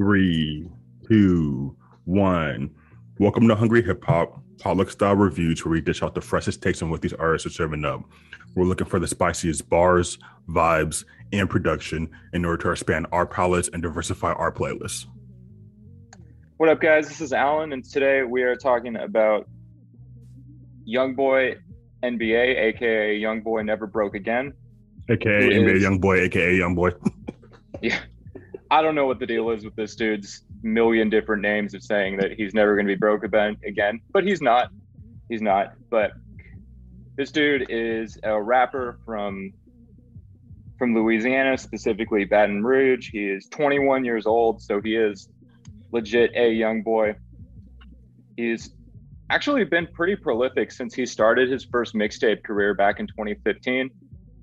Three, two, one. Welcome to Hungry Hip Hop, Pollock style reviews where we dish out the freshest takes on what these artists are serving up. We're looking for the spiciest bars, vibes, and production in order to expand our palettes and diversify our playlists. What up, guys? This is Alan, and today we are talking about Young Boy NBA, aka Young Boy Never Broke Again. AKA NBA is- Young Boy, AKA Young Boy. Yeah, I don't know what the deal is with this dude's million different names of saying that he's never going to be broke again, but he's not. He's not. But this dude is a rapper from from Louisiana, specifically Baton Rouge. He is 21 years old, so he is legit a young boy. He's actually been pretty prolific since he started his first mixtape career back in 2015,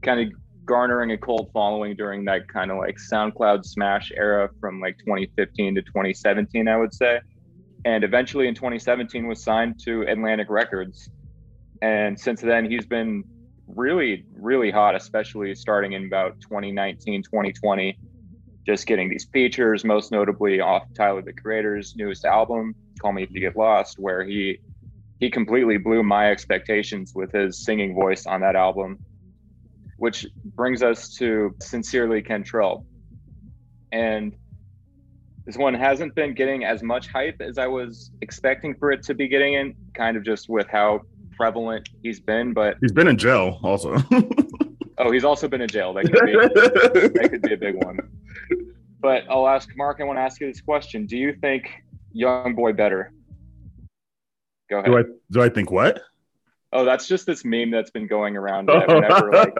kind of garnering a cult following during that kind of like SoundCloud smash era from like 2015 to 2017, I would say. And eventually in 2017 was signed to Atlantic Records. And since then, he's been really, really hot, especially starting in about 2019, 2020. Just getting these features, most notably off Tyler the Creator's newest album, Call Me If You Get Lost, where he he completely blew my expectations with his singing voice on that album which brings us to Sincerely Kentrell. And this one hasn't been getting as much hype as I was expecting for it to be getting in, kind of just with how prevalent he's been. But He's been in jail also. oh, he's also been in jail. That could be that could be a big one. But I'll ask Mark, I want to ask you this question. Do you think Young Boy better? Go ahead. do I do I think what? Oh, that's just this meme that's been going around whenever like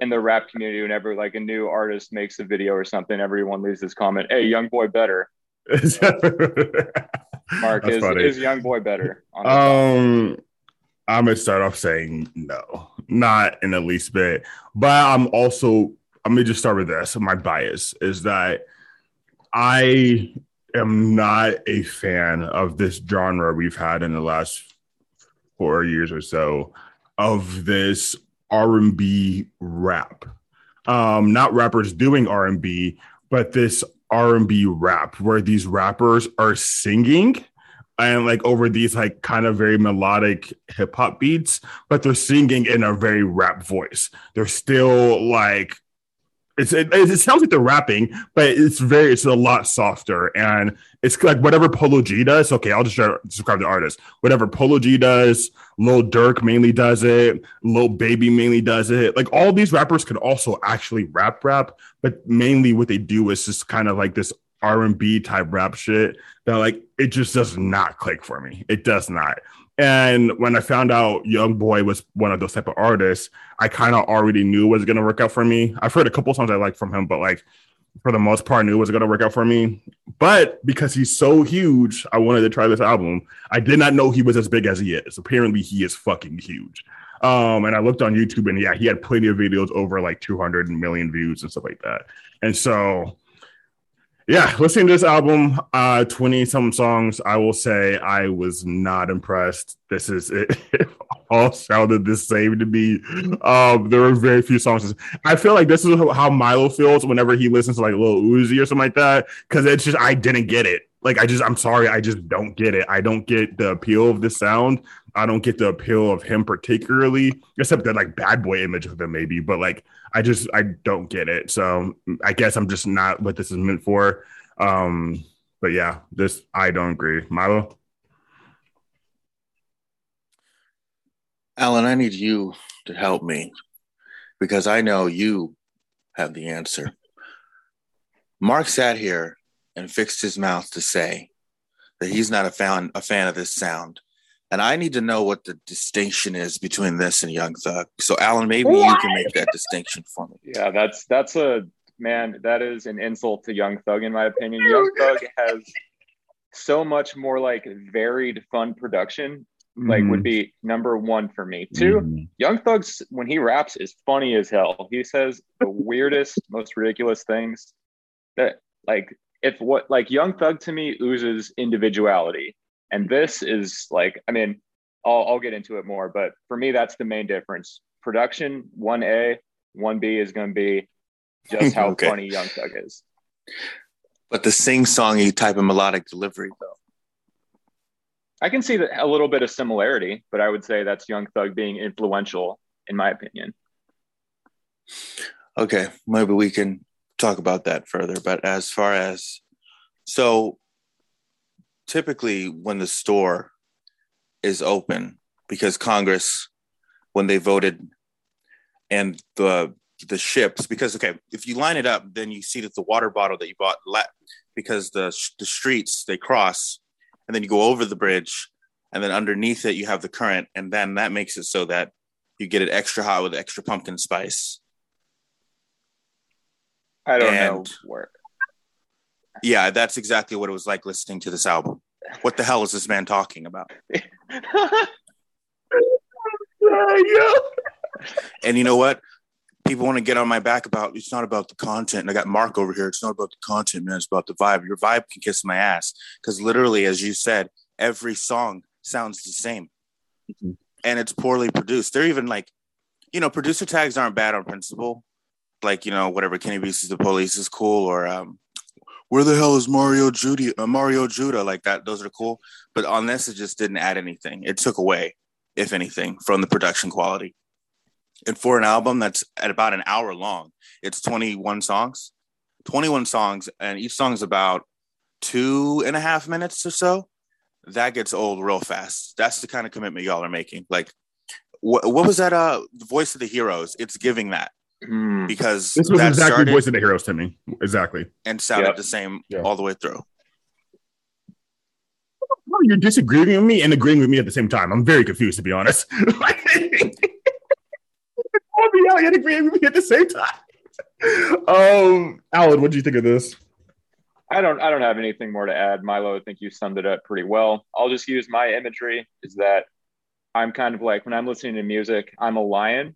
in the rap community, whenever like a new artist makes a video or something, everyone leaves this comment, Hey, young boy better. Mark, That's is, funny. is young boy better? On the song? Um, I'm gonna start off saying no, not in the least bit. But I'm also I'm gonna just start with this. My bias is that I am not a fan of this genre we've had in the last four years or so of this R&B rap. Um, not rappers doing R&B, but this R&B rap where these rappers are singing and like over these like kind of very melodic hip hop beats, but they're singing in a very rap voice. They're still like it's it, it sounds like they're rapping, but it's very it's a lot softer and it's like whatever Polo G does. Okay, I'll just describe the artist. Whatever Polo G does, Lil Durk mainly does it, Lil Baby mainly does it. Like all these rappers could also actually rap rap, but mainly what they do is just kind of like this R&B type rap shit that like it just does not click for me. It does not. And when I found out Young Boy was one of those type of artists, I kind of already knew was gonna work out for me. I've heard a couple songs I like from him, but like for the most part, I knew it was gonna work out for me. But because he's so huge, I wanted to try this album. I did not know he was as big as he is. Apparently, he is fucking huge. Um, and I looked on YouTube, and yeah, he had plenty of videos over like 200 million views and stuff like that. And so yeah, listening to this album, uh, 20 some songs, I will say I was not impressed. This is it, it all sounded the same to me. Um, there were very few songs. I feel like this is how Milo feels whenever he listens to like Lil Uzi or something like that. Cause it's just I didn't get it. Like I just I'm sorry, I just don't get it. I don't get the appeal of the sound. I don't get the appeal of him particularly, except that like bad boy image of him, maybe. But like I just I don't get it. So I guess I'm just not what this is meant for. Um, but yeah, this I don't agree. Milo, Alan, I need you to help me because I know you have the answer. Mark sat here and fixed his mouth to say that he's not a fan a fan of this sound. And I need to know what the distinction is between this and Young Thug. So Alan, maybe you can make that distinction for me. Yeah, that's that's a man, that is an insult to Young Thug, in my opinion. Young Thug has so much more like varied fun production. Like Mm-hmm. would be number one for me. 2 Mhm. Young Thug's when he raps is funny as hell. He says the weirdest, most ridiculous things that like if what like Young Thug to me oozes individuality. And this is like, I mean, I'll I'll get into it more, but for me that's the main difference. Production, one A, one B is gonna be just how Okay. funny Young Thug is. But the sing-songy type of melodic delivery, though. I can see that a little bit of similarity, but I would say that's Young Thug being influential, in my opinion. Okay, maybe we can talk about that further. But as far as so, typically when the store is open, because Congress, when they voted, and the the ships, because okay, if you line it up, then you see that the water bottle that you bought, because the the streets they cross and then you go over the bridge and then underneath it you have the current and then that makes it so that you get it extra hot with extra pumpkin spice I don't And- know where. yeah that's exactly what it was like listening to this album. What the hell is this man talking about? And you know what? People want to get on my back about it's not about the content. And i got mark over here it's not about the content man it's about the vibe. Your vibe can kiss my ass. Because literally as you said every song sounds the same. Mhm. and it's poorly produced. They're even like you know producer tags aren't bad on principle like you know whatever kenny beats the police is cool or um where the hell is mario judy uh, mario judah? Like that those are cool. But on this it just didn't add anything. It took away if anything from the production quality. And for an album that's at about an hour long it's 21 songs. 21 songs and each song's about two and a half minutes or so. That gets old real fast. That's the kind of commitment y'all are making. Like what, what was that uh voice of the heroes? It's giving that Hmm. because This was that exactly started voice of the heroes to me. Exactly. and sounded Yep. the same Yeah. all the way through Oh, you're disagreeing with me and agreeing with me at the same time. I'm very confused, to be honest. I'll be out and agreeing with me at the same time. Um, Alan, what do you think of this? I don't I don't have anything more to add. Milo, I think you summed it up pretty well. I'll just use my imagery is that I'm kind of like when I'm listening to music, I'm a lion.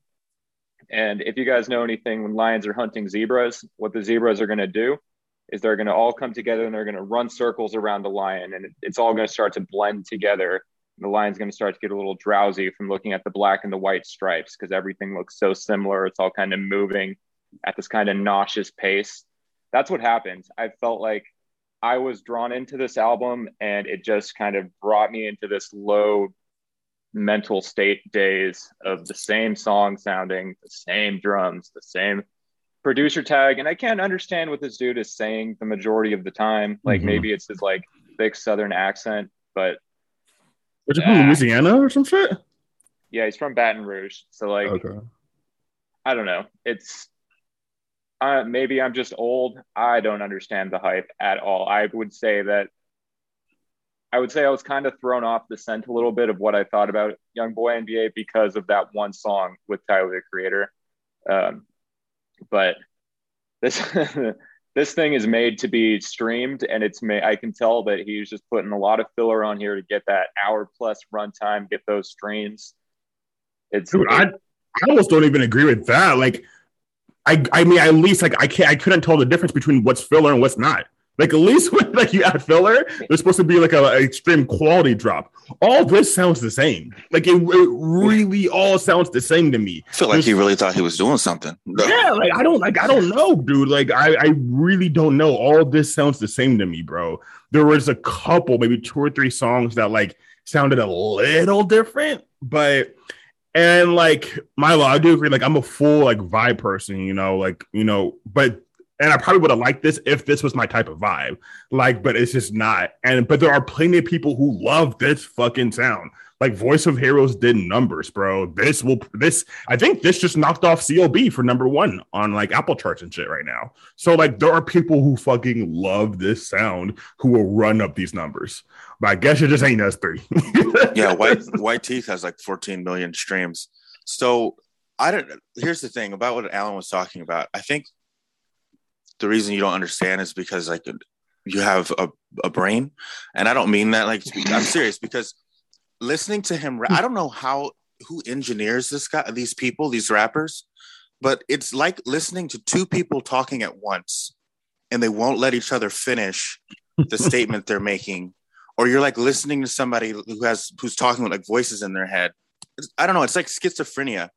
And if you guys know anything, when lions are hunting zebras, what the zebras are going to do is they're going to all come together and they're going to run circles around the lion and it's all going to start to blend together. The lion's going to start to get a little drowsy from looking at the black and the white stripes because everything looks so similar. It's all kind of moving at this kind of nauseous pace. That's what happened. I felt like I was drawn into this album and it just kind of brought me into this low mental state days of the same song sounding, the same drums, the same producer tag. And I can't understand what this dude is saying the majority of the time. Like Mhm. maybe it's his like thick southern accent, but Was it from Ah. Louisiana or some shit? yeah, he's from Baton Rouge. So like Okay. I don't know. It's uh, maybe I'm just old. I don't understand the hype at all. I would say that I would say I was kind of thrown off the scent a little bit of what I thought about Young Boy NBA because of that one song with Tyler the Creator. Um, but this this thing is made to be streamed, and it's made. I can tell that he's just putting a lot of filler on here to get that hour plus runtime, get those streams. It's Dude, I, I almost don't even agree with that. Like, I, I mean, at least like I can't, I couldn't tell the difference between what's filler and what's not. Like, at least when like you add filler, there's supposed to be like a, a extreme quality drop. All this sounds the same. Like, it, it really all sounds the same to me. I feel like he really thought he was doing something. Yeah, like I don't like I don't know, dude. Like I I really don't know. All this sounds the same to me, bro. There was a couple, maybe two or three songs that like sounded a little different, but and like Milo, I do agree. Like I'm a full like vibe person, you know, like you know, but and I probably would have liked this if this was my type of vibe. Like, but it's just not. And but there are plenty of people who love this fucking sound. Like Voice of Heroes did numbers, bro. This will this I think this just knocked off CLB for number one on like Apple charts and shit right now. So like there are people who fucking love this sound who will run up these numbers. But I guess it just ain't us three. yeah, White White Teeth has like 14 million streams. So I don't. Here's the thing about what Alan was talking about. I think the reason you don't understand is because like you have a, a brain, and I don't mean that like I'm serious because listening to him, I don't know how who engineers this guy, these people, these rappers, but it's like listening to two people talking at once, and they won't let each other finish the statement they're making or you're like listening to somebody who has who's talking with like voices in their head. It's, I don't know. It's like schizophrenia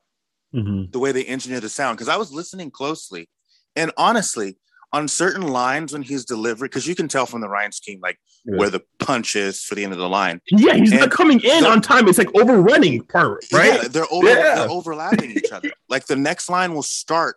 Mhm. the way they engineer the sound. Because I was listening closely, and honestly, on certain lines when he's delivering, because you can tell from the rhyme scheme like Yeah. where the punch is for the end of the line. Yeah, he's not coming in the- on time. It's like overrunning part, right? Yeah, they're, over, Yeah. they're overlapping each other. Like the next line will start,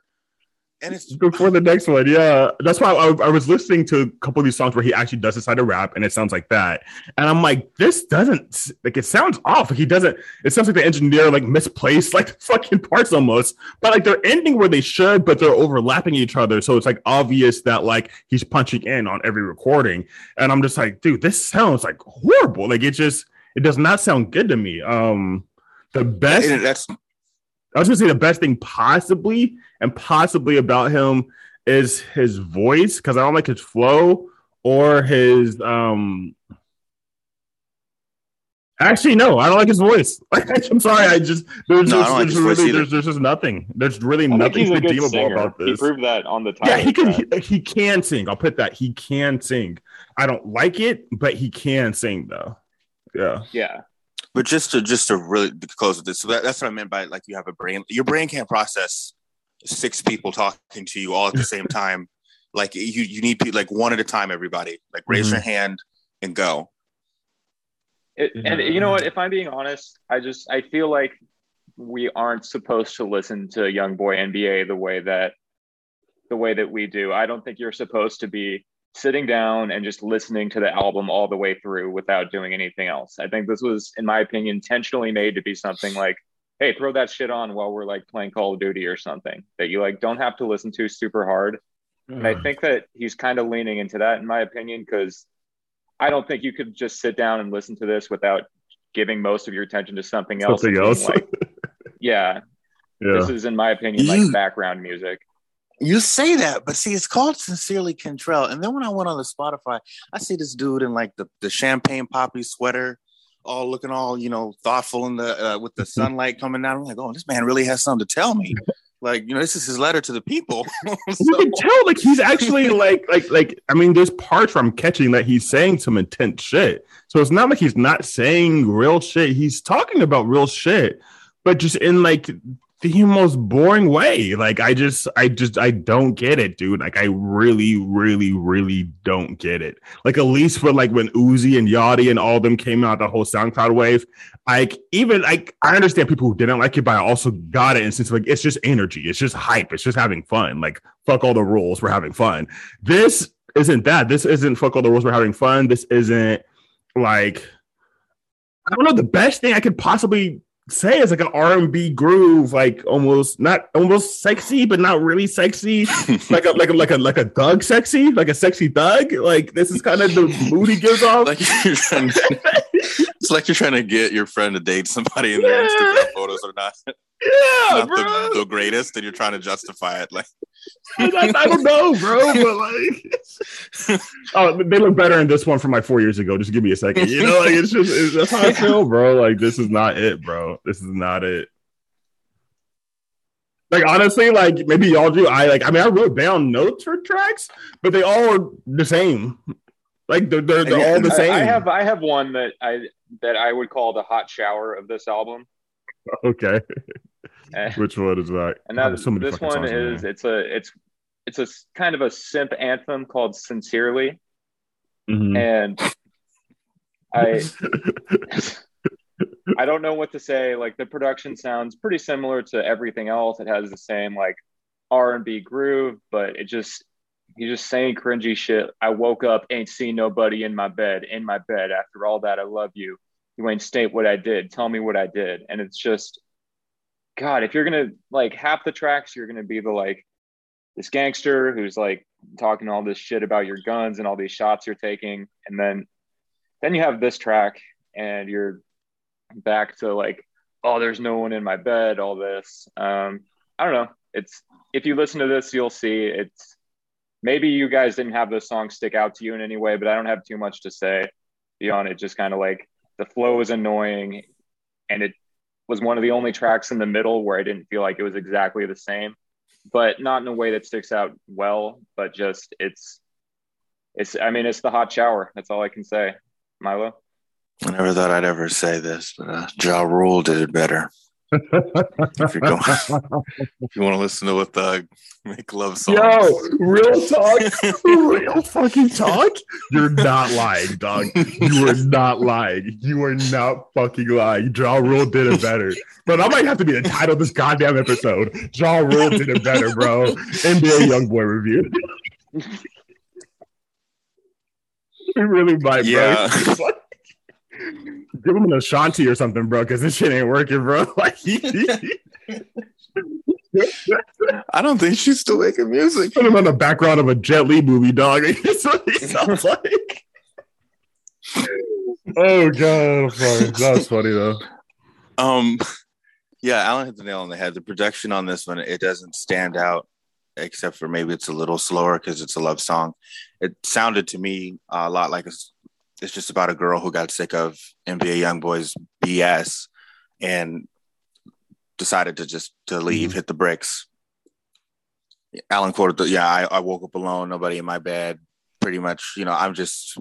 and it's Before the next one, yeah. That's why I, I was listening to a couple of these songs where he actually does decide to rap, and it sounds like that. And I'm like, this doesn't like it sounds off. Like he doesn't. It sounds like the engineer like misplaced like fucking parts almost. But like they're ending where they should, but they're overlapping each other. So it's like obvious that like he's punching in on every recording. And I'm just like, dude, this sounds like horrible. Like it just it does not sound good to me. Um, the best. that's I was gonna say the best thing possibly and possibly about him is his voice because I don't like his flow or his um. Actually, no, I don't like his voice. I'm sorry, I just there's No, I just, don't like there's, his really, there's, there's just nothing. There's really I nothing he's a good redeemable singer. about He this. proved that on the title. Yeah, he can. He, he can sing. I'll put that. He can sing. I don't like it, but he can sing though. Yeah. yeah. But just to just to really close with this. So that, that's what I meant by like you have a brain. Your brain can't process six people talking to you all at the same time. Like you, you need people like one at a time. Everybody, like raise Mhm. your hand and go. It, and you know what? If I'm being honest, I just I feel like we aren't supposed to listen to Young Boy NBA the way that the way that we do. I don't think you're supposed to be sitting down and just listening to the album all the way through without doing anything else. I think this was, in my opinion, intentionally made to be something like, hey, throw that shit on while we're like playing Call of Duty or something that you like don't have to listen to super hard. And I mm. think that he's kind of leaning into that, in my opinion, because I don't think you could just sit down and listen to this without giving most of your attention to something else. something and else. Like, yeah, yeah. this is, in my opinion, like background music. You say that, but see, it's called Sincerely Kentrell. And then when I went on the Spotify, I see this dude in like the, the champagne poppy sweater, all looking all you know thoughtful in the uh, with the sunlight coming down. I'm like, oh, this man really has something to tell me. Like, you know, this is his letter to the people. you can tell like he's actually like like like I mean there's parts where I'm catching that he's saying some intense shit. So it's not like he's not saying real shit. He's talking about real shit, but just in like the most boring way. Like I just I just I don't get it, dude. Like I really, really, really don't get it. Like at least for like when Uzi and Yachty and all them came out, the whole SoundCloud wave. Like even like I understand people who didn't like it, but I also got it. And since like it's just energy, it's just hype, it's just having fun. Like fuck all the rules, we're having fun. This isn't that. This isn't fuck all the rules, we're having fun. This isn't like I don't know. The best thing I could possibly say it's like an R and B groove, like almost not almost sexy, but not really sexy. like a like a like a like a thug sexy, like a sexy thug. Like this is kind of the mood he gives off. like you're trying it's like you're trying to get your friend to date somebody their Yeah. Instagram photos or not, yeah, not bro. the, the greatest, and you're trying to justify it. Like I, I- I don't know, bro, but like, oh, they look better in this one from like four years ago. Just give me a second, you know, like it's just it's, that's how I feel, bro. Like this is not it, bro. This is not it. Like honestly, like maybe y'all do. I like. I mean, I wrote down notes for tracks, but they all are the same. Like they're they're, they're all the same. I, have I have one that I that I would call the hot shower of this album. okay, which one is that? and that so this one is it's a it's it's a kind of a simp anthem called Sincerely, Mhm. and I I don't know what to say. Like the production sounds pretty similar to everything else. It has the same like R and B groove, but it just he's just saying cringy shit. I woke up, ain't seen nobody in my bed, in my bed. After all that, I love you. You ain't state what I did. Tell me what I did. And it's just, God, if you're gonna like half the tracks, you're gonna be the like this gangster who's like talking all this shit about your guns and all these shots you're taking, and then then you have this track and you're back to like oh there's no one in my bed all this. Um i don't know. It's if you listen to this you'll see it's maybe you guys didn't have this song stick out to you in any way but i don't have too much to say. Beyond it just kind of like the flow is annoying and it was one of the only tracks in the middle where i didn't feel like it was exactly the same but not in a way that sticks out well but just it's it's i mean it's the hot shower. That's all i can say. Milo? I never thought I'd ever say this, but uh, Ja Rule did it better. If, you're going, if you want to listen to what the make love song. Yo, real talk, real fucking talk. You're not lying, dog. You are not lying. You are not fucking lying. Ja Rule did it better. But I might have to be the title of this goddamn episode. Ja Rule did it better, bro. NBA Young Boy review. it really might, bro. Yeah. Give him an Ashanti or something, bro, because this shit ain't working, bro. Like, I don't think she's still making music. put him on the background of a Jet Li movie, dog. That's what he sounds like. oh god, sorry. that was funny though. Um, yeah, Alan hit the nail on the head. The production on this one, it doesn't stand out, except for maybe it's a little slower because it's a love song. It sounded to me a lot like it's, it's just about a girl who got sick of NBA YoungBoy's BS and decided to just to leave, mm-hmm. hit the bricks. Alan quoted, the, "Yeah, I, I woke up alone, nobody in my bed. Pretty much, you know, I'm just."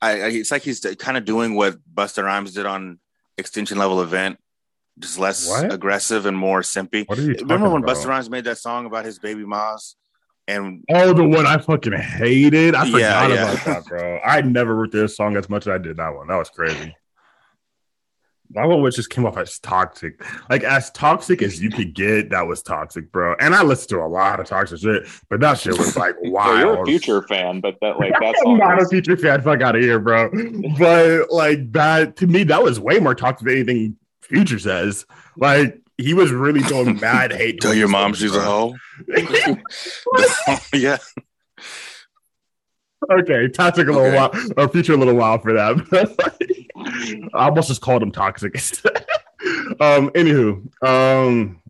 I, I it's like he's kind of doing what Busta Rhymes did on Extinction Level Event, just less What? aggressive and more simpy. What are you Remember when about? Busta Rhymes made that song about his baby Maz? And Oh, the one I fucking hated. I forgot yeah. about that, bro. I never wrote this song as much as I did that one. That was crazy. That one which just came off as toxic. Like as toxic as you could get, that was toxic, bro. And I listened to a lot of toxic shit, but that shit was like Well, wild. you're a future fan, but that like that's I'm not a future fan. Fuck out of here, bro. But like that to me, that was way more toxic than anything Future says. Like he was really going mad hate. tell your mom she's a hoe. yeah. Okay, toxic a little Okay. while, or future a little while for that. I almost just called him toxic. um, anywho, um,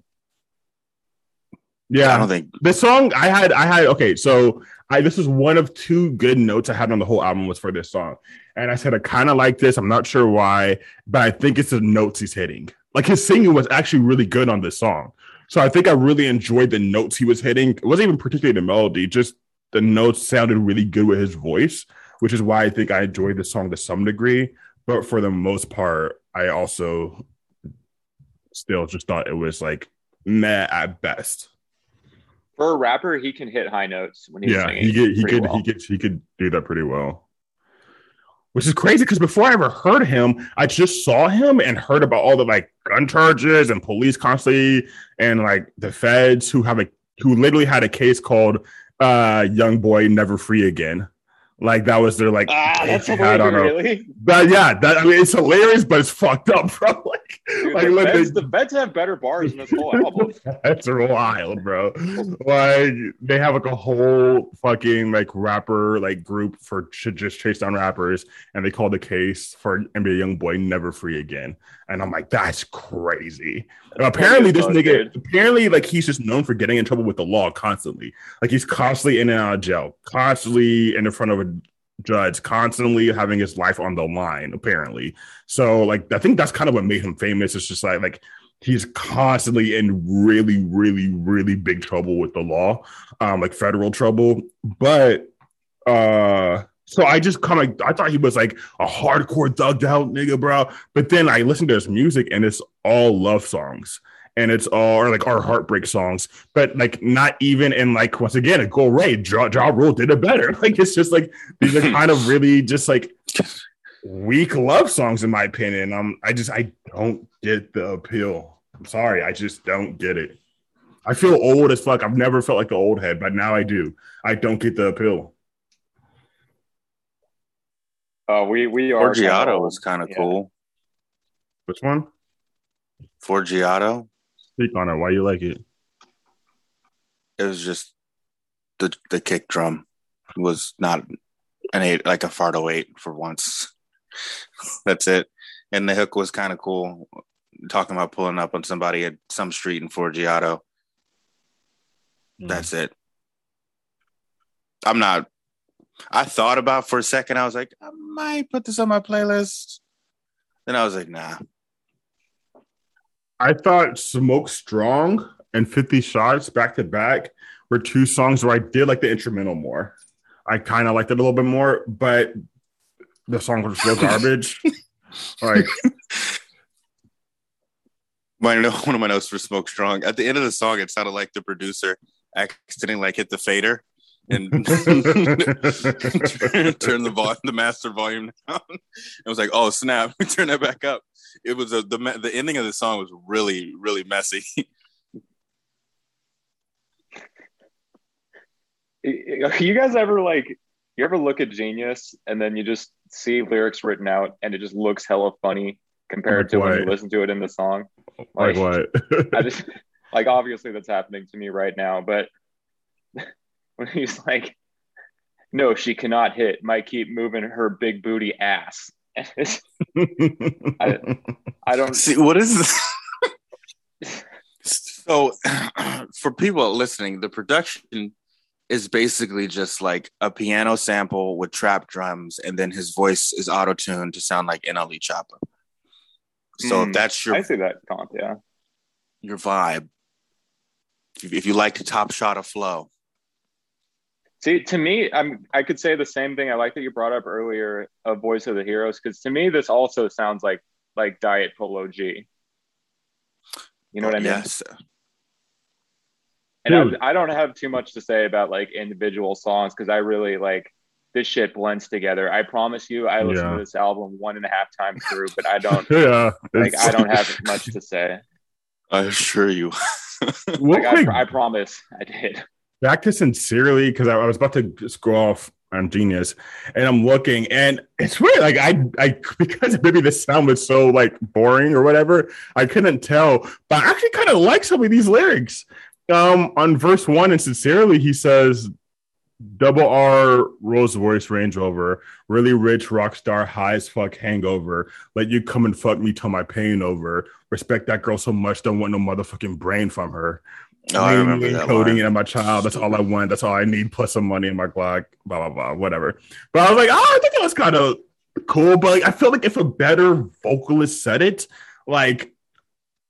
yeah, I don't think the song I had, I had okay, so I this is one of two good notes I had on the whole album was for this song, and I said I kind of like this. I'm not sure why, but I think it's the notes he's hitting. Like his singing was actually really good on this song, so I think I really enjoyed the notes he was hitting. It wasn't even particularly the melody, just the notes sounded really good with his voice, which is why I think I enjoyed the song to some degree. But for the most part, I also still just thought it was like meh at best. for a rapper. He can hit high notes when he's yeah, singing. he could he could well. he could he could do that pretty well. Which is crazy because before I ever heard him, I just saw him and heard about all the like gun charges and police constantly and like the feds who have a who literally had a case called uh young boy never free again. Like that was their like Ah, that's hilarious, really. but yeah, that I mean it's hilarious, but it's fucked up, bro. Like, Dude, like the, look, feds, they- the feds have better bars in this whole album. That's wild, bro. Like they have like a whole fucking like rapper like group for should just chase down rappers, and they call the case for NBA Young Boy Never Free Again. And I'm like, that's crazy. Apparently, this nigga apparently like he's just known for getting in trouble with the law constantly. Like he's constantly in and out of jail, constantly in the front of a judge, constantly having his life on the line. Apparently, so like I think that's kind of what made him famous. It's just like like he's constantly in really, really, really big trouble with the law, um, like federal trouble. But uh so I just kind of I thought he was like a hardcore thugged out nigga, bro. But then I listened to his music and it's all love songs. And it's all or like our heartbreak songs, but like not even in like once again a go Ray, Ja, ja Rule did it better. Like it's just like these are kind of really just like weak love songs in my opinion. Um, I just I don't get the appeal. I'm sorry, I just don't get it. I feel old as fuck. I've never felt like the old head, but now I do. I don't get the appeal. Uh, we we are kinda Forgiato old. was kind of Yeah. cool. Which one? Forgiato, Speak on it. Why you like it? it was just the the kick drum was not an eight like a Fardo eight for once. That's it. And the hook was kind of cool. Talking about pulling up on somebody at some street in Forgiato. That's it. I'm not. I thought about for a second. I was like, I might put this on my playlist. Then I was like, nah. I thought Smoke Strong and 50 Shots back to back were two songs where I did like the instrumental more. I kind of liked it a little bit more, but the song was still garbage. like, My one of my notes for Smoke Strong. At the end of the song, it sounded like the producer accidentally like hit the fader and turn the volume, the master volume down. It was like, oh snap, turn that back up. It was a, the the ending of the song was really really messy. you guys ever like you ever look at Genius and then you just see lyrics written out and it just looks hella funny compared like to what? when you listen to it in the song? Like, like what? I just like obviously that's happening to me right now, but when he's like, "No, she cannot hit. Might keep moving her big booty ass." I, I don't see what is this. so, for people listening, the production is basically just like a piano sample with trap drums, and then his voice is auto tuned to sound like NLE Choppa. So mm, that's your, I see that comp, yeah, your vibe. If, you like the Top Shotta flow, See, to me, I'm I could say the same thing. I like that you brought up earlier a Voice of the Heroes because to me this also sounds like like Diet Polo G. You know what I mean? Yes. And I, I, don't have too much to say about like individual songs because I really like this shit blends together. I promise you, I listen yeah. to this album one and a half times through, but I don't. yeah, like I don't have as much to say. I assure you. like, I, I promise, I did back to sincerely because I, I, was about to scroll off on Genius and I'm looking and it's weird. Like I I because maybe the sound was so like boring or whatever, I couldn't tell. But I actually kind of like some of these lyrics. Um on verse one and sincerely he says double R Rolls Royce Range Rover, really rich rock star, high as fuck hangover. Let you come and fuck me till my pain over. Respect that girl so much, don't want no motherfucking brain from her. Oh, I remember that coding line. and my child. That's all I want. That's all I need. Plus some money in my Glock. Blah blah blah. Whatever. But I was like, oh, I think that was kind of cool. But like, I feel like if a better vocalist said it, like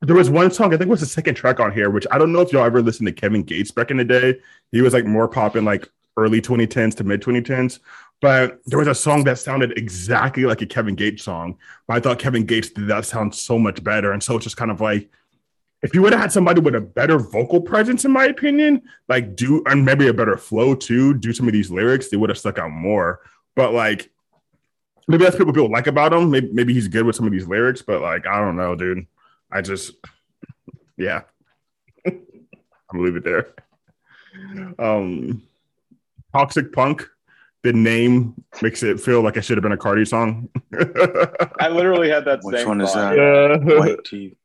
there was one song, I think it was the second track on here, which I don't know if y'all ever listened to Kevin Gates back in the day. He was like more popping like early 2010s to mid 2010s. But there was a song that sounded exactly like a Kevin Gates song. But I thought Kevin Gates did that sound so much better. And so it's just kind of like if you would have had somebody with a better vocal presence, in my opinion, like do and maybe a better flow too, do some of these lyrics, they would have stuck out more. But like maybe that's what people like about him. Maybe maybe he's good with some of these lyrics, but like I don't know, dude. I just yeah. I'll leave it there. Um Toxic Punk, the name makes it feel like it should have been a Cardi song. I literally had that Which same one is that? Yeah. White teeth.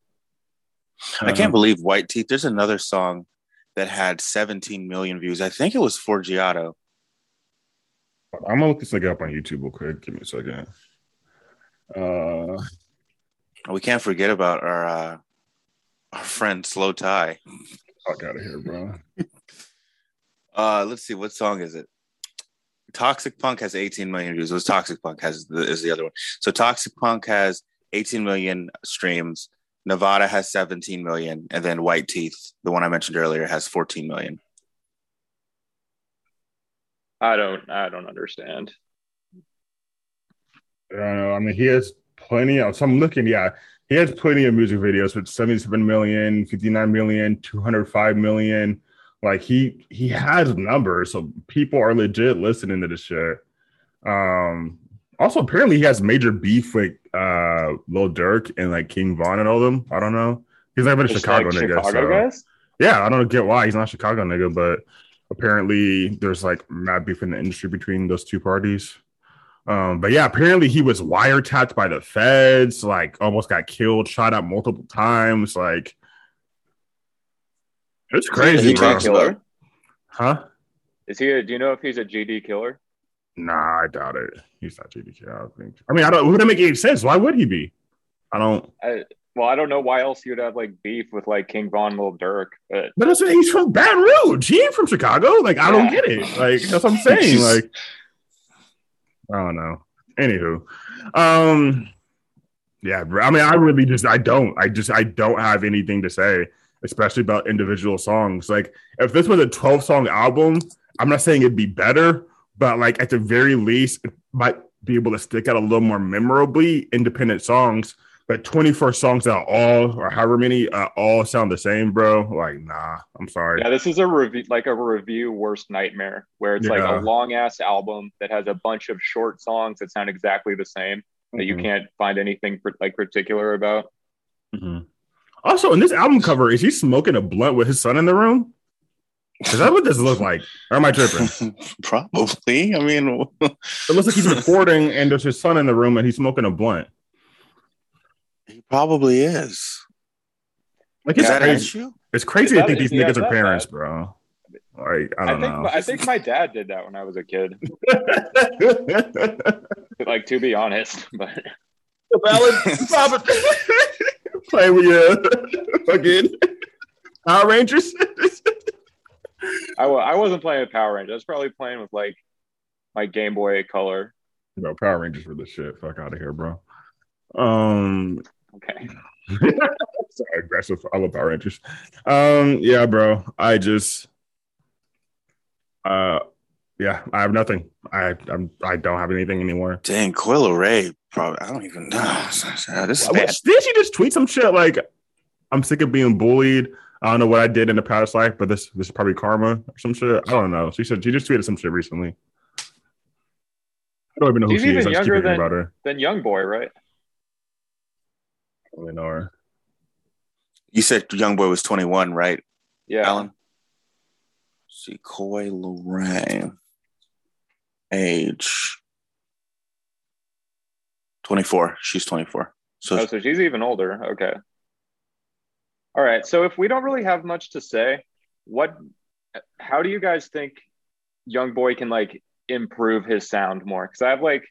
I can't uh-huh. believe White Teeth. There's another song that had 17 million views. I think it was Forgiato. I'm gonna look this thing up on YouTube real quick. Give me a second. Uh, we can't forget about our uh, our friend Slowthai. Fuck out of here, bro. uh, let's see, what song is it? Toxic Punk has 18 million views. It was Toxic Punk has the, is the other one. So Toxic Punk has 18 million streams. Nevada has 17 million, and then White Teeth, the one I mentioned earlier, has 14 million. I don't I don't understand. I don't know. I mean, he has plenty of so I'm looking, yeah. He has plenty of music videos with 77 million, 59 million, 205 million. Like he he has numbers, so people are legit listening to this shit. Um also, apparently, he has major beef with uh Lil Durk and like King Von and all them. I don't know. He's not even a Chicago like nigga. Chicago so. guys? Yeah, I don't get why he's not a Chicago nigga, but apparently there's like mad beef in the industry between those two parties. Um, but yeah, apparently he was wiretapped by the feds, like almost got killed, shot at multiple times. Like it's crazy, bro. Killer? Huh? Is he? A, do you know if he's a GD killer? Nah, I doubt it. He's not GDK. I don't think. I mean, I don't. Would it make any sense? Why would he be? I don't. I, well, I don't know why else you'd have like beef with like King Von Lil Durk, but but that's he's from Baton Rouge. He ain't from Chicago. Like I yeah. don't get it. Like that's what I'm saying. like I don't know. Anywho, um, yeah. I mean, I really just I don't. I just I don't have anything to say, especially about individual songs. Like if this was a 12 song album, I'm not saying it'd be better, but like at the very least, it might be able to stick out a little more memorably independent songs. but 24 songs that all or however many uh, all sound the same, bro. Like, nah, I'm sorry. Yeah, this is a review, like a review worst nightmare, where it's like a long ass album that has a bunch of short songs that sound exactly the same that you Mhm. can't find anything like particular about. Mm-hmm. Also, in this album cover, is he smoking a blunt with his son in the room? Is that what this looks like? Or am I tripping? Probably. I mean, It looks like he's recording and there's his son in the room and he's smoking a blunt. he probably is. Like it's that crazy. It's crazy Is to think these yeah, niggas are parents, bad? bro. Like, I I don't think know. I think my dad did that when I was a kid. Like to be honest, but Play with your fucking Power Rangers. I, wa- I wasn't playing with Power Rangers. I was probably playing with like my Game Boy Color. bro, Power Rangers for the shit. Fuck out of here, bro. Um, Okay, sorry, aggressive. I love Power Rangers. Um, yeah, bro. I just, uh, yeah, I have nothing. I I'm I don't have anything anymore. Dang, Coi Leray. Probably. I don't even know. This is What- bad. Did she just tweet some shit like, "I'm sick of being bullied"? I don't know what I did in the past life, but this this is probably karma or some shit. I don't know. She said she just tweeted some shit recently. I don't even know who She's she is. even I just keep younger than- about her. then Young Boy, right? I don't really know her. You said Young Boy was 21, right, Yeah, Alan? see, Coi Leray. Age 24. She's 24. So Oh, so she's even older. Okay. All right. So if we don't really have much to say, what how do you guys think young boy can like improve his sound more? Because I have like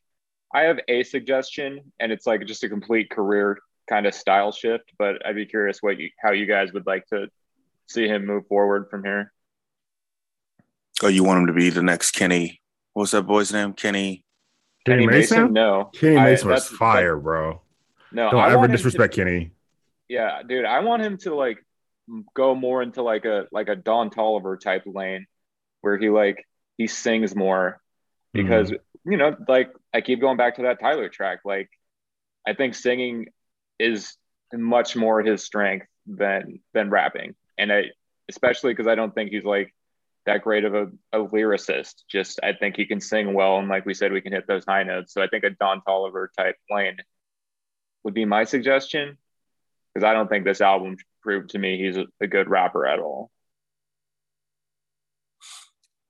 I have a suggestion and it's like just a complete career kind of style shift, but I'd be curious what you how you guys would like to see him move forward from here. oh, you want him to be the next Kenny. What's that boy's name? Kenny. Kenny Mason? No. Kenny I- Mason was that's- fire, bro. No, Don't I ever want him to- disrespect Kenny. Yeah, dude, I want him to like go more into like a like a Don Toliver type lane where he like he sings more because Mm-hmm. you know like I keep going back to that Tyler track. Like I think singing is much more his strength than than rapping. And I especially because I don't think he's like that great of a, a lyricist. Just I think he can sing well and like we said we can hit those high notes. So I think a Don Toliver type lane would be my suggestion because I don't think this album proved to me he's a, good rapper at all.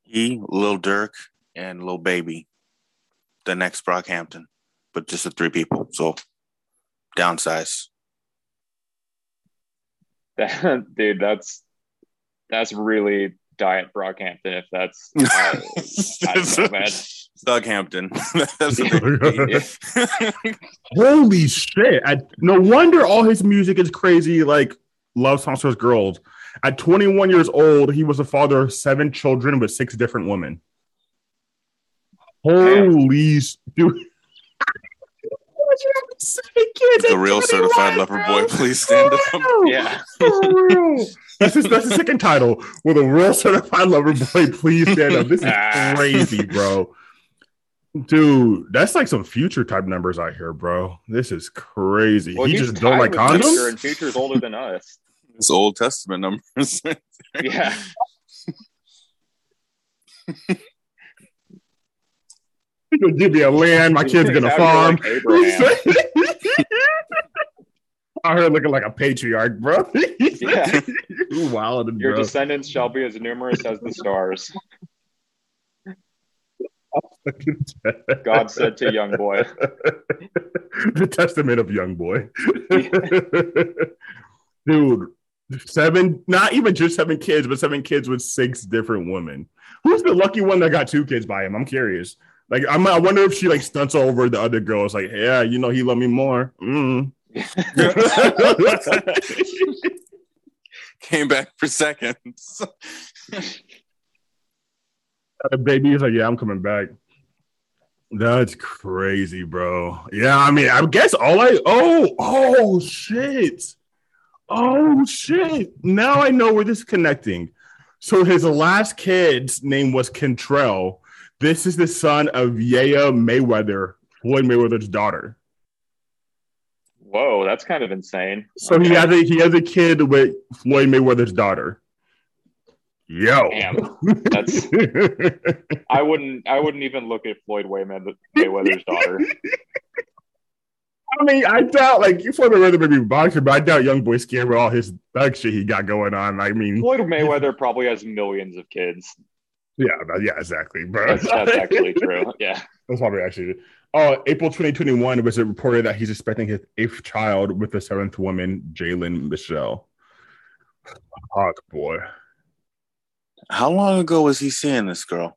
He, Lil Durk, and Lil Baby. The next Brockhampton. But just the three people. So downsize. That, dude, that's that's really diet Brockhampton if that's I, I know, man. Thughampton. That's Holy shit! I, no wonder all his music is crazy. Like love songs for his girls. At 21 years old, he was the father of seven children with six different women. Holy s- dude! Why'd you have seven kids the real certified lover bro? boy, please stand up. Yeah. For real. That's his, that's the second title. Will the real certified lover boy please stand up? This is Ah. crazy, bro. Dude, that's like some future type numbers out here, bro. This is crazy. Well, he just don't like tied with Future, condoms. and Future's older than us. It's Old Testament numbers. Yeah. Give me a land. My kid's gonna farm. like I heard looking like a patriarch, bro. Yeah. wilding, Your bro. descendants shall be as numerous as the stars. God said to young boy. the testament of young boy. Dude, seven, not even just seven kids, but seven kids with six different women. Who's the lucky one that got two kids by him? I'm curious. Like, I'm, I wonder if she like stunts over the other girls. Like, yeah, you know, he loved me more. Mm. Came back for seconds. the baby is like, yeah, I'm coming back. That's crazy, bro. Yeah, I mean, I guess all I oh oh shit. Oh shit. Now I know where this is connecting. So his last kid's name was Kentrell. This is the son of Yaya Mayweather, Floyd Mayweather's daughter. Whoa, that's kind of insane. So he has a he has a kid with Floyd Mayweather's daughter. Yo, Damn. That's I wouldn't I wouldn't even look at Floyd Mayweather, Mayweather's daughter. I mean, I doubt like you Floyd Mayweather maybe boxer, but I doubt Young Boy scared with all his thug shit he got going on. I mean, Floyd Mayweather probably has millions of kids. Yeah, yeah, exactly, bro. That's, that's actually true. Yeah. That's probably actually. Oh, April 2021 it was it reported that he's expecting his eighth child with the seventh woman, Jalen Michelle. Fuck, boy. How long ago was he seeing this girl?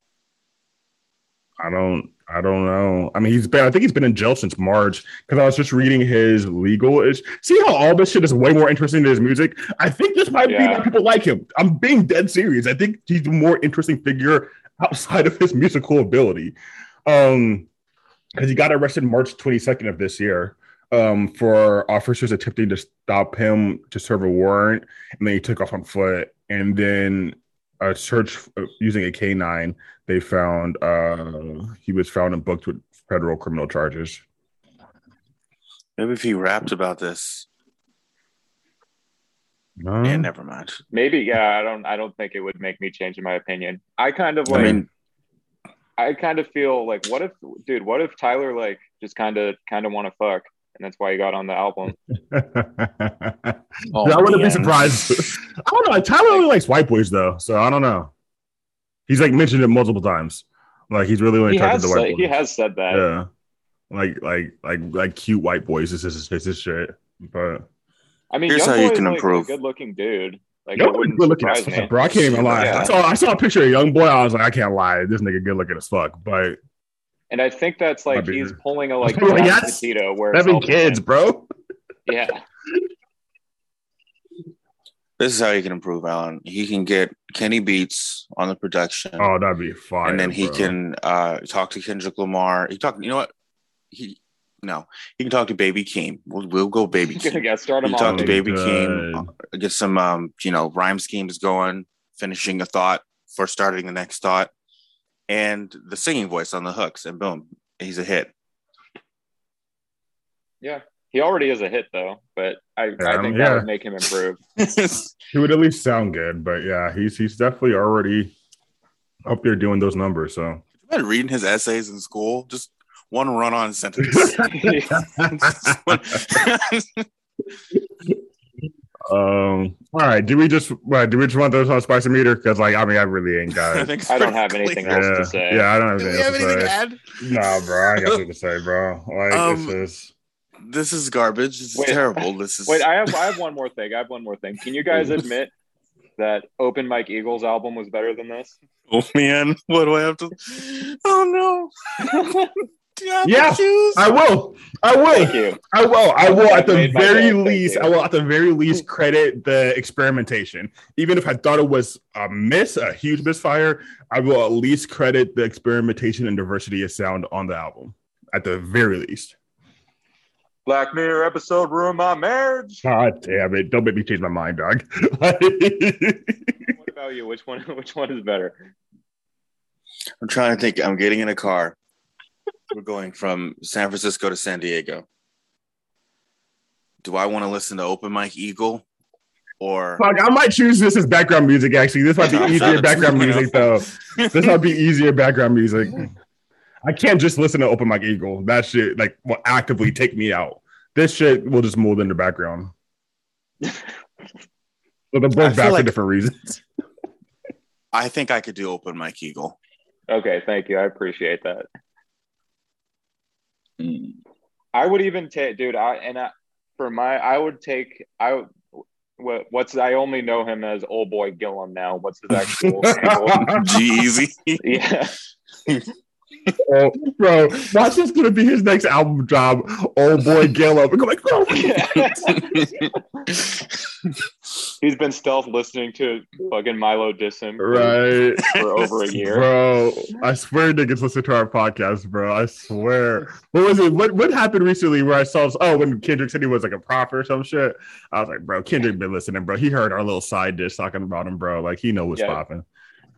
I don't. I don't know. I mean, he's been. I think he's been in jail since March because I was just reading his legal. Ish. See how all this shit is way more interesting than his music. I think this might be why people like him. I'm being dead serious. I think he's a more interesting figure outside of his musical ability. Um, because he got arrested March 22nd of this year. Um, for officers attempting to stop him to serve a warrant, and then he took off on foot. And then a search uh, using a K9 they found uh he was found and booked with federal criminal charges. Maybe if he rapped about this. No. Yeah, never mind. Maybe, yeah, I don't I don't think it would make me change my opinion. I kind of I like mean, I kind of feel like what if dude, what if Tyler like just kind of kind of want to fuck and that's why he got on the album. oh, I wouldn't be man. surprised. I don't know. Tyler only likes white boys though, so I don't know. He's like mentioned it multiple times. Like he's really only He attracted has to white said, boys. he has said that. yeah. Like like like like cute white boys. This is this is shit. But I mean, Here's Young how you Boy can like, improve. a good-looking dude. Like Young it good looking as fuck, bro. I can't even lie. Yeah. I saw I saw a picture of a young boy. I was like, I can't lie. This nigga good looking as fuck. But And I think that's like he's pulling a like Well, Jack yes. Petito where having kids, same. bro. Yeah. This is how you can improve, Alan. He can get Kenny Beats on the production, Oh, that'd be fine. and then he can uh, talk to Kendrick Lamar. He talk. You know what? He no. He can talk to Baby Keem. We'll, we'll go Baby Keem. yeah, start him You off. talk to Oh, Baby good. Keem. uh, Get some um, you know rhyme schemes going. Finishing a thought for starting the next thought, and the singing voice on the hooks, and boom, he's a hit. Yeah. He already is a hit though, but I, I think yeah. that would make him improve. He would at least sound good, but yeah, he's he's definitely already up there doing those numbers. So been reading his essays in school. Just one run-on sentence. um, all right. Do we just what, do we just want those on spicy meter? Because like I mean, I really ain't got it. think I don't have anything clear. else yeah, to say. yeah, I don't have Do anything, have anything to to say. add? Nah, bro, I got anything to say, bro. Like Um, this is This is garbage. This is Wait. terrible. This is Wait, I have I have one more thing. I have one more thing. Can you guys admit that Open Mike Eagles album was better than this? oh man, what do I have to? Oh no! Do I Yeah. I will. I will. Thank you. I will. I will at the very least. I will at the very least credit the experimentation. Even if I thought it was a miss, a huge misfire, I will at least credit the experimentation and diversity of sound on the album. At the very least. Black Mirror episode ruined my marriage. God damn it! Don't make me change my mind, dog. What about you? Which one? Which one is better? I'm trying to think. I'm getting in a car. We're going from San Francisco to San Diego. Do I want to listen to Open Mike Eagle or Fuck, I might choose this as background music. Actually, this might be easier background music though. This might be easier background music. I can't just listen to Open Mike Eagle. That shit like will actively take me out. This shit will just mold in the background. But they're I both feel bad for like- different reasons. I think I could do Open Mike Eagle. Okay, thank you. I appreciate that. I would even take, dude. I and I, for my, I would take. I what, what's I only know him as Old Boy Gillum now. What's his actual name? G Easy. Yeah, oh, bro, watch this gonna be his next album job. Old boy Gillum. I'm like, oh, bro, he's been stealth listening to fucking Milo diss him for- right. for over a year. Bro, I swear niggas listen to our podcast, bro. I swear. What was it? What what happened recently where I saw oh when Kendrick said he was like a prophet or some shit? I was like, bro, Kendrick been listening, bro. He heard our little side dish talking about him, bro. Like he know what's Yeah. popping.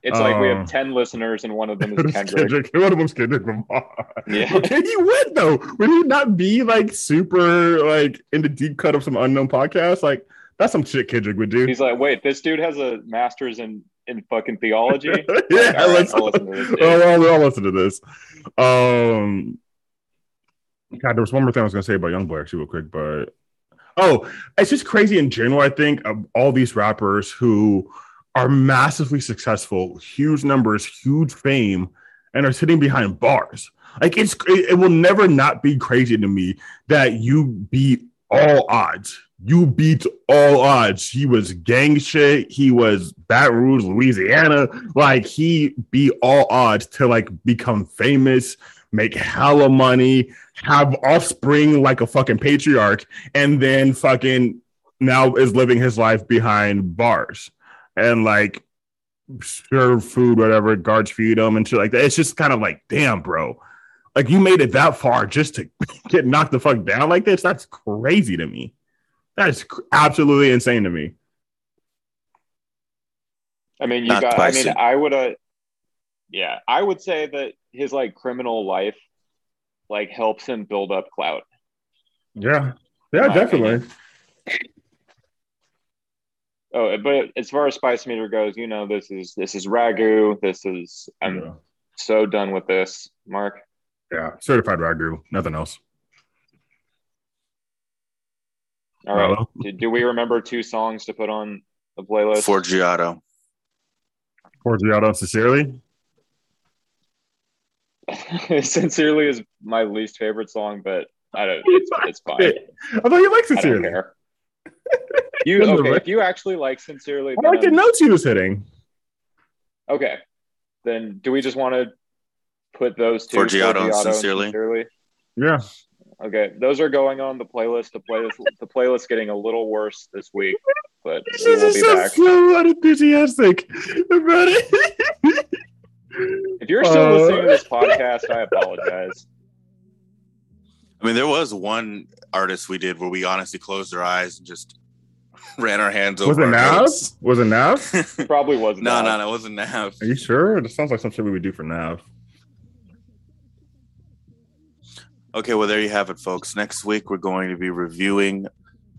It's like we Um, have ten listeners and one of them is Kendrick. Kendrick. One of them's Kendrick Lamar. Yeah. But Can he win though? Would he not be like super like in the deep cut of some unknown podcast? Like that's some shit Kendrick would do. He's like, wait, this dude has a master's in in fucking theology. yeah, all right, let's, I'll listen to this dude. Oh, I'll, I'll listen to this. Um, God, there was one more thing I was gonna say about YoungBoy actually, real quick, but oh, it's just crazy in general. I think of all these rappers who are massively successful, huge numbers, huge fame, and are sitting behind bars. Like it's it, it will never not be crazy to me that you beat all odds. You beat all odds. He was gang shit. He was Baton Rouge, Louisiana. Like he beat all odds to like become famous, make hella money, have offspring like a fucking patriarch, and then fucking now is living his life behind bars and like serve food, whatever, guards feed him and shit like that. It's just kind of like, damn, bro. Like you made it that far just to get knocked the fuck down like this. That's crazy to me. That is absolutely insane to me. I mean, you Not got. twice. I mean, I would. Uh, yeah, I would say that his like criminal life, like, helps him build up clout. Yeah. Yeah, My definitely. Oh, but as far as Spice Meter goes, you know, this is this is ragu. This is. I'm Yeah. so done with this, Mark. yeah. Certified ragu. Nothing else. All right. Do, do we remember two songs to put on the playlist? Forgiato. Forgiato, sincerely. Sincerely is my least favorite song, but I don't. It's, it's fine. I thought you liked I don't sincerely. care. You okay? If you actually like sincerely, I like the notes he was hitting. okay. Then do we just want to put those two Forgiato and Forgiato Sincerely? Yeah. Okay, those are going on the playlist. The playlist, the playlist getting a little worse this week, but This we will is be so, back. so unenthusiastic about it. If you're still Uh, listening to this podcast, I apologize. I mean, there was one artist we did where we honestly closed our eyes and just ran our hands over Was it our Nav? Was it Nav? Probably wasn't. no, that. no, no, it wasn't Nav. Are you sure? It sounds like some shit we would do for Nav. Okay, well, there you have it, folks. Next week, we're going to be reviewing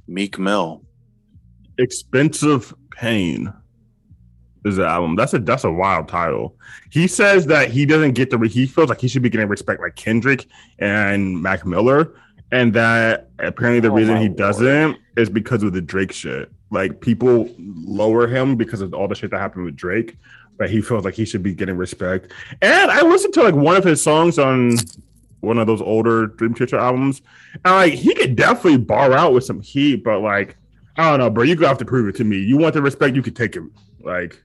Meek Mill. Expensive Pain is the album. That's a that's a wild title. He says that he doesn't get the he feels like he should be getting respect like Kendrick and Mac Miller, and that apparently the Oh, reason he lord. doesn't is because of the Drake shit. Like people lower him because of all the shit that happened with Drake, but he feels like he should be getting respect. And I listened to like one of his songs on one of those older Dream Theater albums, and like he could definitely bar out with some heat, but like I don't know, bro. You gonna have to prove it to me. You want the respect, you could take it. Like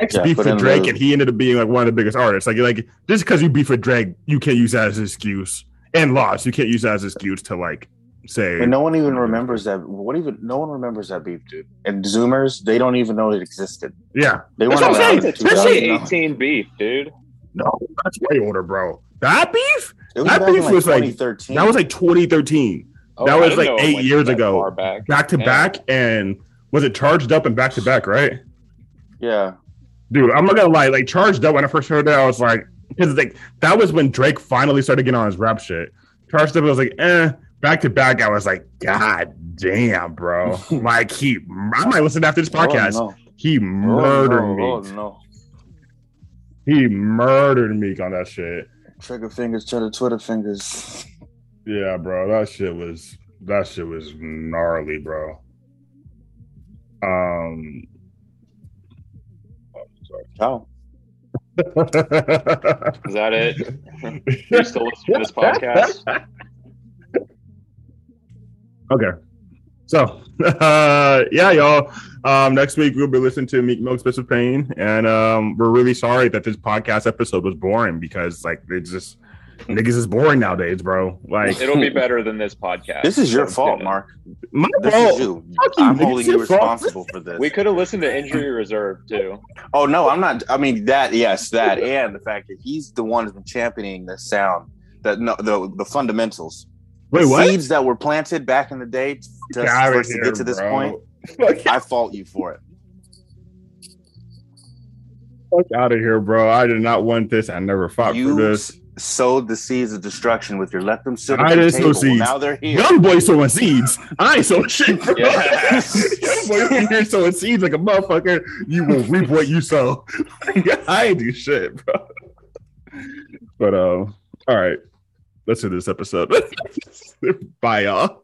X Yeah, beef but with Drake, the- and he ended up being like one of the biggest artists. Like, like just because you beef with Drake, you can't use that as an excuse. And lost, you can't use that as an excuse to like say. And no one even remembers that. What even? No one remembers that beef, dude. And Zoomers, they don't even know it existed. yeah, They That's weren't what I'm saying. in Especially 2000. Especially 18 beef, dude. no, that's way older, bro. That beef, It was that back in like was like- 2013. that was like 2013, Oh, That was like eight years ago. back. back to Yeah. back, and was it charged up and back to back, right? yeah. Dude, I'm not gonna lie. Like charged up when I first heard that, I was like, because like that was when Drake finally started getting on his rap shit. Charged up, I was like, eh. Back to back, I was like, God damn, bro. like he, I might listen after this podcast. Oh, no. He murdered oh, me. Oh, no. He murdered me on that shit. Trigger fingers, cheddar Twitter fingers. Yeah, bro. That shit was that shit was gnarly, bro. Um. Ciao. Is that it? You're still listening to this podcast? Okay. So, uh, yeah, y'all. Um, next week we'll be listening to Meek Mill's Bits of Pain, and um, we're really sorry that this podcast episode was boring because like it's just niggas is boring nowadays, bro. Like It'll be better than this podcast. This is your So, fault, you. Mark. my This fault. is you. You, I'm holding you your fault. responsible for this. We could have listened to Injury Reserve too. Oh no, I'm not. I mean that. Yes, that, and the fact that he's the one who's been championing the sound, that no, the the fundamentals, Wait, the what? seeds that were planted back in the day to, Get outta to here, get to this bro. point. Fuck I fault you for it. fuck out of here, bro. I did not want this. I never fought you for this. sowed the seeds of destruction with your let them sit I didn't sow table. seeds. Now they're here. Young boy sowing seeds. I ain't sowing shit, bro. Yeah. Young boy in here sowing seeds like a motherfucker. You will reap what you sow. I ain't do shit, bro. But uh, all right. Let's do this episode. Bye, y'all.